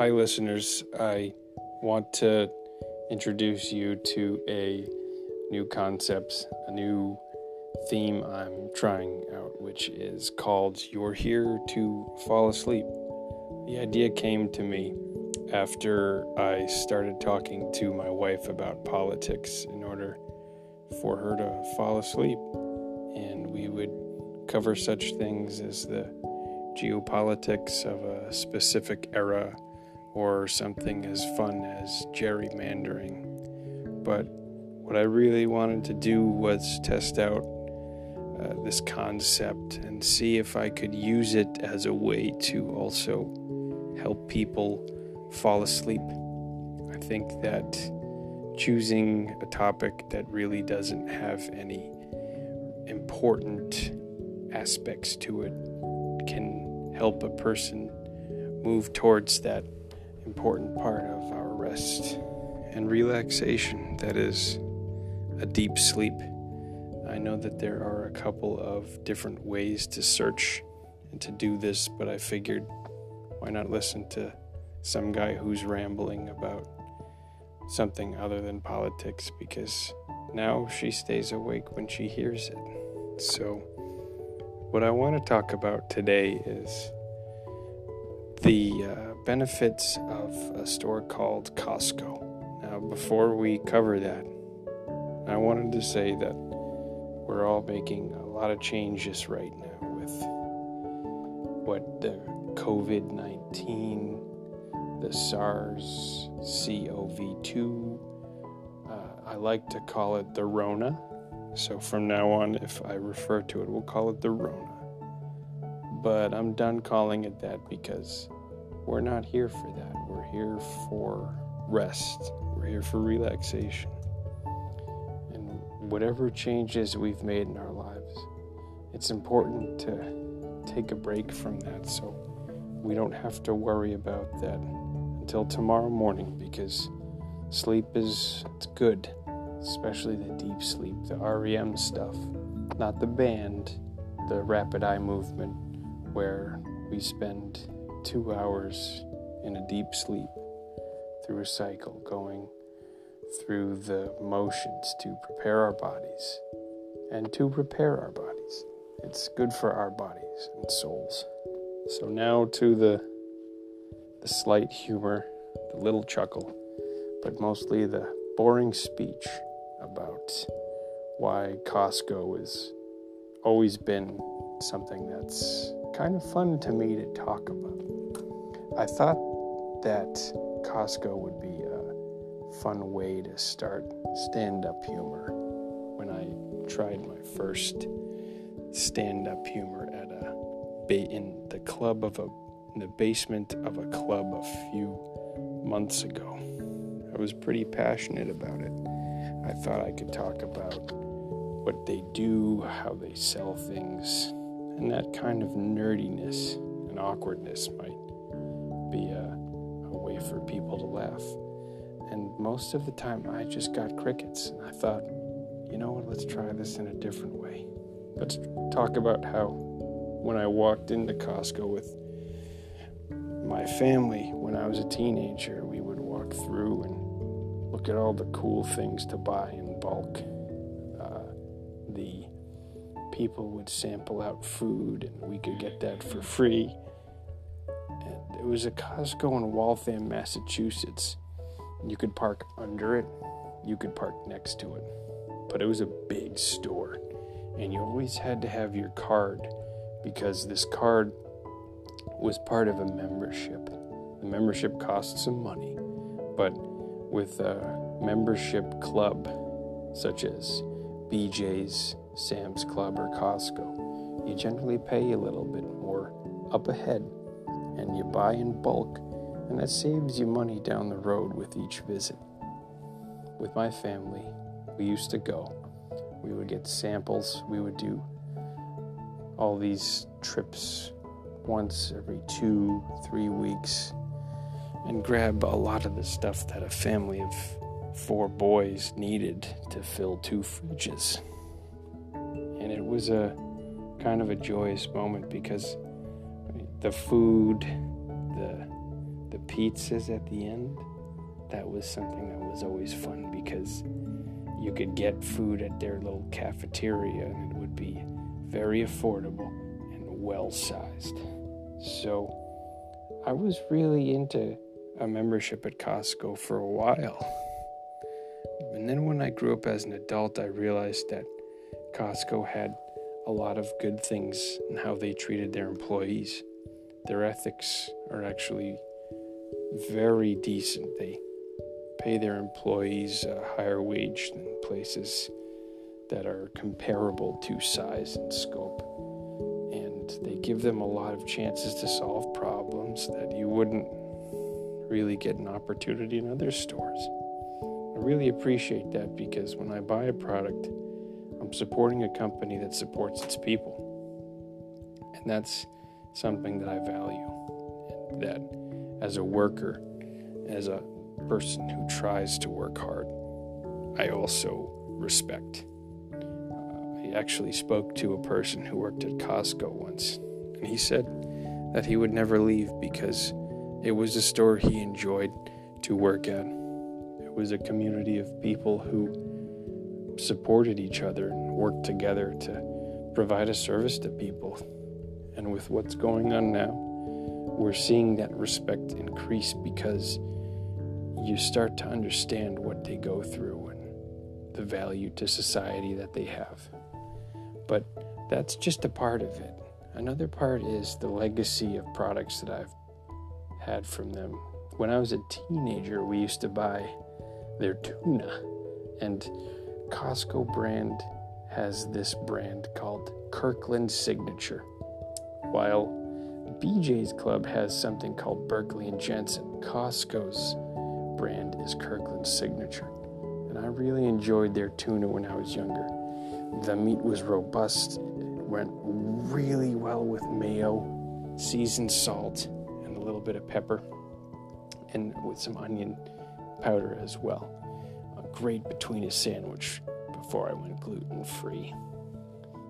Hi, listeners. I want to introduce you to a new concept, a new theme I'm trying out, which is called You're Here to Fall Asleep. The idea came to me after I started talking to my wife about politics in order for her to fall asleep. And we would cover such things as the geopolitics of a specific era or something as fun as gerrymandering. But what I really wanted to do was test out uh, this concept and see if I could use it as a way to also help people fall asleep. I think that choosing a topic that really doesn't have any important aspects to it can help a person move towards that important part of our rest and relaxation that is a deep sleep. I know that there are a couple of different ways to search and to do this, but I figured why not listen to some guy who's rambling about something other than politics because now she stays awake when she hears it. So, what I want to talk about today is the uh, benefits of a store called Costco. Now, before we cover that, I wanted to say that we're all making a lot of changes right now with what the COVID 19, the SARS CoV 2, uh, I like to call it the Rona. So from now on, if I refer to it, we'll call it the Rona but I'm done calling it that because we're not here for that. We're here for rest, we're here for relaxation. And whatever changes we've made in our lives, it's important to take a break from that so we don't have to worry about that until tomorrow morning because sleep is it's good, especially the deep sleep, the REM stuff, not the band, the rapid eye movement where we spend two hours in a deep sleep through a cycle, going through the motions to prepare our bodies and to prepare our bodies. It's good for our bodies and souls. So now to the the slight humor, the little chuckle, but mostly the boring speech about why Costco has always been something that's kind of fun to me to talk about. I thought that Costco would be a fun way to start stand up humor when I tried my first stand up humor at a in the club of a in the basement of a club a few months ago. I was pretty passionate about it. I thought I could talk about what they do, how they sell things, and that kind of nerdiness and awkwardness might be a, a way for people to laugh. And most of the time, I just got crickets, and I thought, you know what, let's try this in a different way. Let's talk about how when I walked into Costco with my family when I was a teenager, we would walk through and look at all the cool things to buy in bulk. Uh, the people would sample out food and we could get that for free. And it was a Costco in Waltham, Massachusetts. You could park under it, you could park next to it. But it was a big store, and you always had to have your card because this card was part of a membership. The membership cost some money, but with a membership club such as BJ's, Sam's Club, or Costco, you generally pay a little bit more up ahead and you buy in bulk, and that saves you money down the road with each visit. With my family, we used to go. We would get samples, we would do all these trips once every two, three weeks and grab a lot of the stuff that a family of four boys needed to fill two fridges. And it was a kind of a joyous moment because the food, the the pizzas at the end, that was something that was always fun because you could get food at their little cafeteria and it would be very affordable and well sized. So I was really into a membership at Costco for a while. And then when I grew up as an adult, I realized that Costco had a lot of good things in how they treated their employees. Their ethics are actually very decent. They pay their employees a higher wage than places that are comparable to size and scope. And they give them a lot of chances to solve problems that you wouldn't really get an opportunity in other stores. I really appreciate that because when I buy a product, Supporting a company that supports its people. And that's something that I value. That as a worker, as a person who tries to work hard, I also respect. Uh, I actually spoke to a person who worked at Costco once, and he said that he would never leave because it was a store he enjoyed to work at. It was a community of people who supported each other and worked together to provide a service to people. And with what's going on now, we're seeing that respect increase because you start to understand what they go through and the value to society that they have. But that's just a part of it. Another part is the legacy of products that I've had from them. When I was a teenager, we used to buy their tuna, and Costco brand has this brand called Kirkland Signature, while BJ's Club has something called Berkley and Jensen. Costco's brand is Kirkland Signature, and I really enjoyed their tuna when I was younger. The meat was robust, it went really well with mayo, seasoned salt, and a little bit of pepper, and with some onion powder as well. A great between a sandwich before I went gluten free.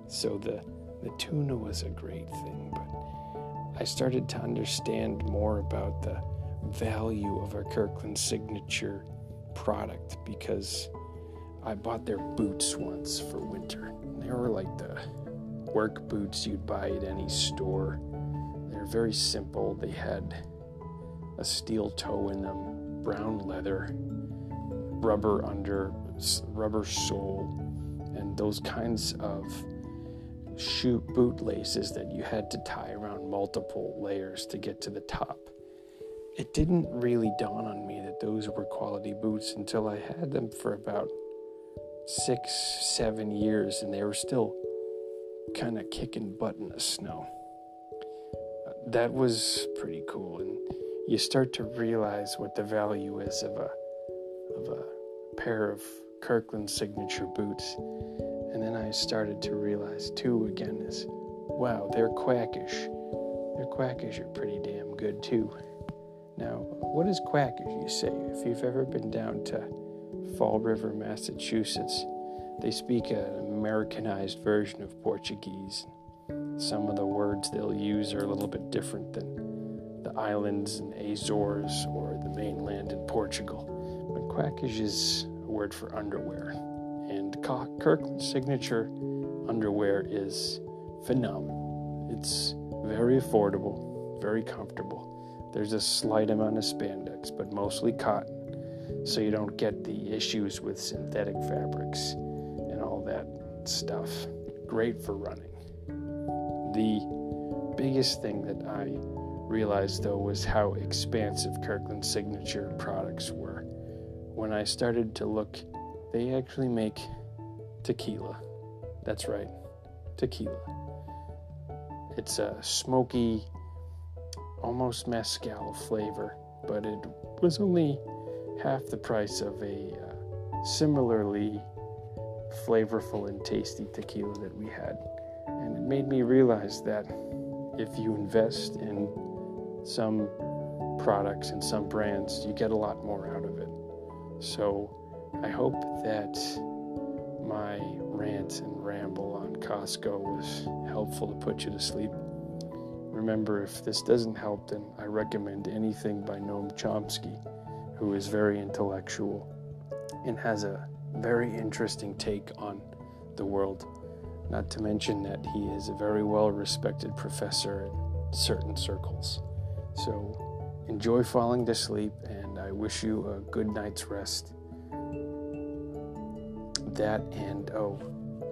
So the the tuna was a great thing, but I started to understand more about the value of a Kirkland signature product because I bought their boots once for winter. They were like the work boots you'd buy at any store. They're very simple. They had a steel toe in them, brown leather, rubber under, rubber sole, and those kinds of shoe boot laces that you had to tie around multiple layers to get to the top it didn't really dawn on me that those were quality boots until I had them for about six, seven years, and they were still kind of kicking butt in the snow. That was pretty cool, and you start to realize what the value is of a of a pair of Kirkland signature boots. And then I started to realize too again is wow, they're quecas. Their quecas are pretty damn good too. Now, what is quecas, you say? If you've ever been down to Fall River, Massachusetts, they speak an Americanized version of Portuguese. Some of the words they'll use are a little bit different than the islands and Azores or the mainland in Portugal. But quecas is a word for underwear. And Kirkland's signature underwear is phenomenal. It's very affordable, very comfortable there's a slight amount of spandex, but mostly cotton, so you don't get the issues with synthetic fabrics and all that stuff. Great for running. The biggest thing that I realized though was how expansive Kirkland signature products were. When I started to look, they actually make tequila. That's right, tequila. It's a smoky, almost mezcal flavor, but it was only half the price of a uh, similarly flavorful and tasty tequila that we had. And it made me realize that if you invest in some products and some brands, you get a lot more out of it. So I hope that my rant and ramble on Costco was helpful to put you to sleep. remember, if this doesn't help, then I recommend anything by Noam Chomsky, who is very intellectual and has a very interesting take on the world. Not to mention that he is a very well respected professor in certain circles. So enjoy falling to sleep, and I wish you a good night's rest. That and oh,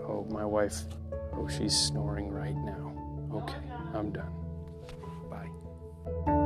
oh, my wife, oh, she's snoring right now. Okay, oh, I'm done. Bye.